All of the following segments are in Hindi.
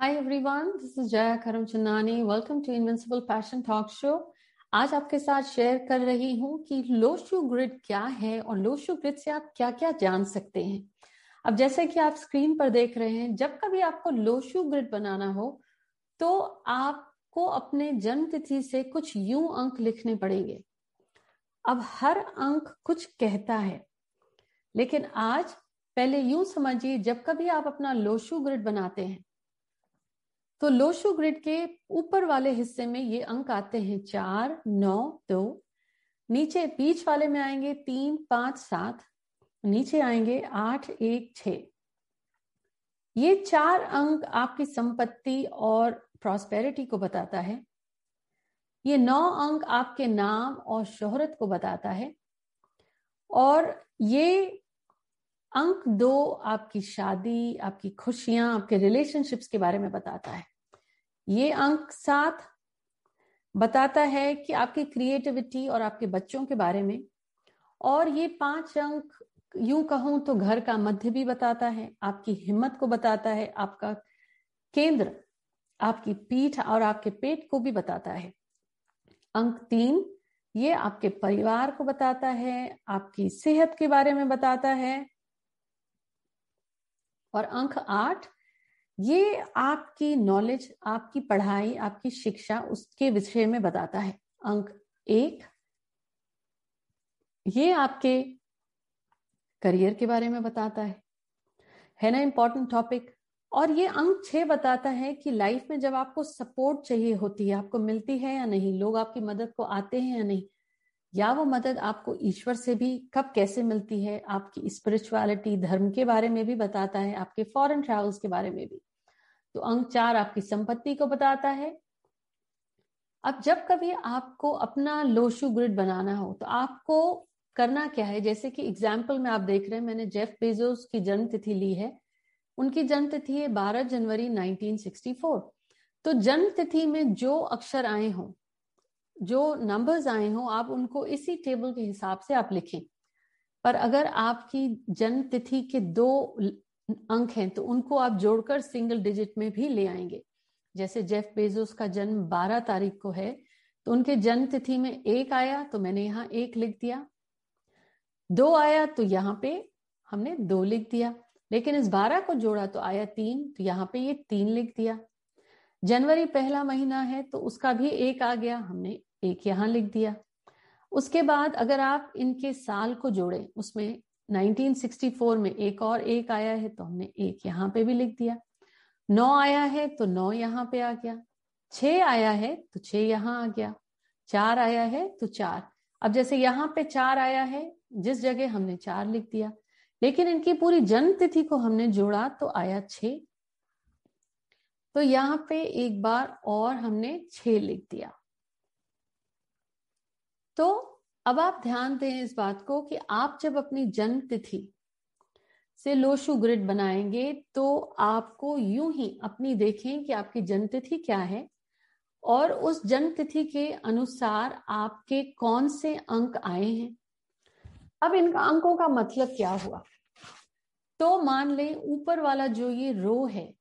Hi everyone, this is Jaya Karamchandani. Welcome to Invincible Passion Talk Show. आज आपके साथ शेयर कर रही हूँ कि लोशु ग्रिड क्या है और लोशु ग्रिड से आप क्या क्या जान सकते हैं अब जैसे कि आप स्क्रीन पर देख रहे हैं जब कभी आपको लोशु ग्रिड बनाना हो तो आपको अपने जन्म तिथि से कुछ यूँ अंक लिखने पड़ेंगे अब हर अंक कुछ कहता है लेकिन आज पहले यूँ समझिए जब कभी आप अपना लोशु ग्रिड बनाते हैं तो लोशु ग्रिड के ऊपर वाले हिस्से में ये अंक आते हैं चार, नौ, दो। नीचे बीच वाले में आएँगे तीन, पाँच, सात। नीचे आएँगे आठ, एक छ ये चार अंक आपकी संपत्ति और प्रॉस्पेरिटी को बताता है। ये नौ अंक आपके नाम और शोहरत को बताता है। और ये अंक दो आपकी शादी, आपकी खुशियाँ, आपके रिलेशनशिप्स के बारे में बताता है। ये अंक सात बताता है कि आपकी क्रिएटिविटी और आपके बच्चों के बारे में। और ये पाँच अंक यूँ कहूँ तो घर का मध्य भी बताता है, आपकी हिम्मत को बताता है, आपका केंद्र, आपकी पीठ और आपके पेट को भी बताता है। अंक तीन, ये आपके परिवार को बताता है, आपकी सेहत के बारे में बताता है। और अंक आठ ये आपकी नॉलेज आपकी पढ़ाई, आपकी शिक्षा उसके विषय में बताता है। अंक एक, ये आपके करियर के बारे में बताता है। है ना इंपॉर्टेंट टॉपिक और ये अंक छह बताता है कि लाइफ में जब आपको सपोर्ट चाहिए होती है, आपको मिलती है या नहीं, लोग आपकी मदद को आते हैं या नहीं, या वो मदद आपको ईश्वर से भी कब कैसे मिलती है, आपकी स्पिरिचुअलिटी धर्म के बारे में भी बताता है, आपके फॉरेन ट्रैवल्स के बारे में भी। तो अंक चार आपकी संपत्ति को बताता है। अब जब कभी आपको अपना लोशु ग्रिड बनाना हो तो आपको करना क्या है? जैसे कि एग्ज़ाम्पल में आप देख रहे हैं, मैंने जेफ बेजोस की जन्म तिथि ली है। उनकी जन्म तिथि है 12 जनवरी 1964 तो जन्म तिथि में जो अक्षर आए हों, जो नंबर्स आए हों, आप उनको इसी टेबल के हिसाब से आप लिखें। पर अगर आपकी जन्म तिथि के दो अंक हैं तो उनको आप जोड़कर सिंगल डिजिट में भी ले आएँगे। जैसे जेफ बेजोस का जन्म 12 तारीख को है तो उनके जन्म तिथि में एक आया तो मैंने यहाँ एक लिख दिया। दो आया तो यहाँ पे हमने दो लिख दिया। लेकिन इस बारह को जोड़ा तो आया तीन तो यहाँ पे ये तीन लिख दिया। जनवरी पहला महीना है तो उसका भी एक आ गया, हमने एक यहाँ लिख दिया। उसके बाद अगर आप इनके साल को जोड़े, उसमें 1964 में एक और एक आया है तो हमने एक यहाँ पे भी लिख दिया। नौ आया है तो नौ यहाँ पे आ गया। छ आया है तो छ यहाँ आ गया। चार आया है तो चार। अब जैसे यहाँ पे चार आया है, जिस जगह हमने चार लिख दिया। लेकिन इनकी पूरी जन्म तिथि को हमने जोड़ा तो आया छ तो यहाँ पे एक बार और हमने छ लिख दिया। तो अब आप ध्यान दें इस बात को कि आप जब अपनी जन्म तिथि से लोशु ग्रिड बनाएँगे तो आपको यूँ ही अपनी देखें कि आपकी जन्म तिथि क्या है और उस जन्म तिथि के अनुसार आपके कौन से अंक आए हैं। अब इन अंकों का मतलब क्या हुआ? तो मान लें ऊपर वाला जो ये रो है,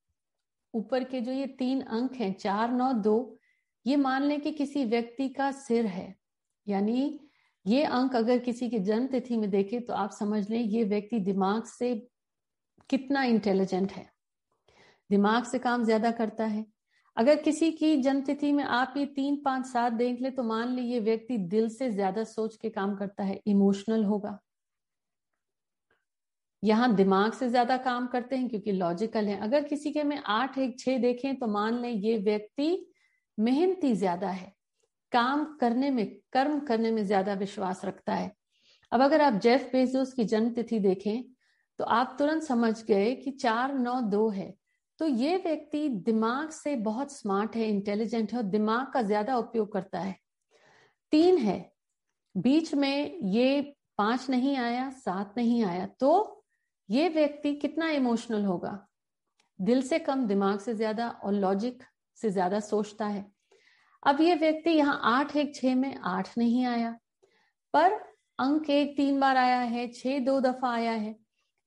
ऊपर के जो ये तीन अंक हैं, चार, नौ, दो, ये मान लें कि किसी व्यक्ति का सिर है, यानी ये अंक अगर किसी की जन्म तिथि में देखे तो आप समझ लें ये व्यक्ति दिमाग से कितना इंटेलिजेंट है। दिमाग से काम ज़्यादा करता है। अगर किसी की जन्म तिथि में आप ये तीन, पाँच, सात देख ले तो मान ली ये व्यक्ति दिल से ज़्यादा सोच के काम करता है, इमोशनल होगा। यहाँ दिमाग से ज़्यादा काम करते हैं क्योंकि लॉजिकल है। अगर किसी के में आठ, एक, छह देखें तो मान लें ये व्यक्ति मेहनती ज़्यादा है। काम करने में, कर्म करने में ज़्यादा विश्वास रखता है। अब अगर आप जेफ बेजोस की जन्म तिथि देखें तो आप तुरंत समझ गए कि चार नौ दो है। तो ये व्यक्ति दिमाग से बहुत स्मार्ट है इंटेलिजेंट है और दिमाग का ज़्यादा उपयोग करता है। तीन है। बीच में ये पाँच नहीं आया, सात नहीं आया तो ये व्यक्ति कितना इमोशनल होगा? दिल से कम, दिमाग से ज़्यादा और लॉजिक से ज़्यादा सोचता है। अब ये व्यक्ति यहाँ आठ एक छ में आठ नहीं आया। पर अंक एक तीन बार आया है छ दो दफ़ा आया है।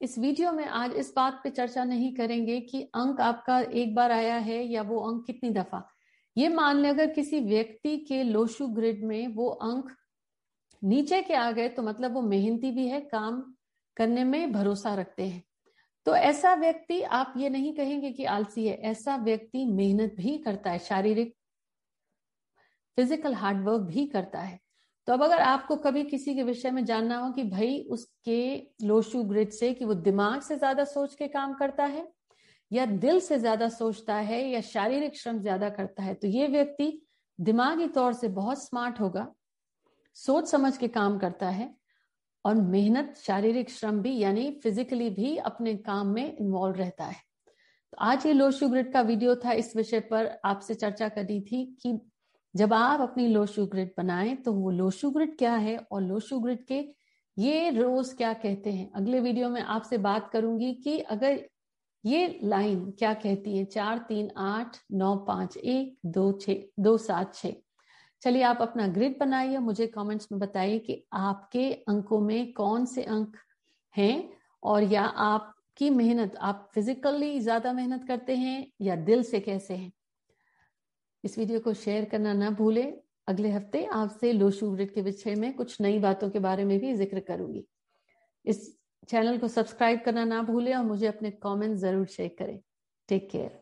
इस वीडियो में आज इस बात पे चर्चा नहीं करेंगे कि अंक आपका एक बार आया है या वो अंक कितनी दफ़ा। ये मान लें, अगर किसी व्यक्ति के लोशु ग्रिड में वो अंक नीचे के आ गए तो मतलब वो मेहनती भी है, काम करने में भरोसा रखते हैं। तो ऐसा व्यक्ति, आप ये नहीं कहेंगे कि आलसी है, ऐसा व्यक्ति मेहनत भी करता है, शारीरिक फ़िज़िकल हार्डवर्क भी करता है। तो अब अगर आपको कभी किसी के विषय में जानना हो कि भाई उसके लोशु ग्रिड से कि वो दिमाग से ज़्यादा सोच के काम करता है या दिल से ज़्यादा सोचता है या शारीरिक श्रम ज़्यादा करता है तो ये व्यक्ति दिमागी तौर से बहुत स्मार्ट होगा, सोच समझ के काम करता है और मेहनत, शारीरिक श्रम भी, यानी फिजिकली भी अपने काम में इन्वॉल्व रहता है। तो आज ये लोशु ग्रिड का वीडियो था, इस विषय पर आपसे चर्चा करी थी कि जब आप अपनी लोशु ग्रिड बनाएँ तो वो लोशु ग्रिड क्या है और लोशु ग्रिड के ये रोज क्या कहते हैं? अगले वीडियो में आपसे बात करूँगी कि अगर ये लाइन क्या कहती है? चार, तीन, आठ, नौ, पाँच, एक, दो, छ, दो, सात, छ। चलिए आप अपना ग्रिड बनाइए मुझे कमेंट्स में बताइए कि आपके अंकों में कौन से अंक हैं और या आपकी मेहनत, आप फिजिकली ज़्यादा मेहनत करते हैं या दिल से कैसे हैं? इस वीडियो को शेयर करना ना भूलें। अगले हफ़्ते आपसे लो ग्रिड के विषय में कुछ नई बातों के बारे में भी ज़िक्र करूँगी। इस चैनल को सब्सक्राइब करना ना भूलें और मुझे अपने कमेंट ज़रूर शेयर करें। Take care.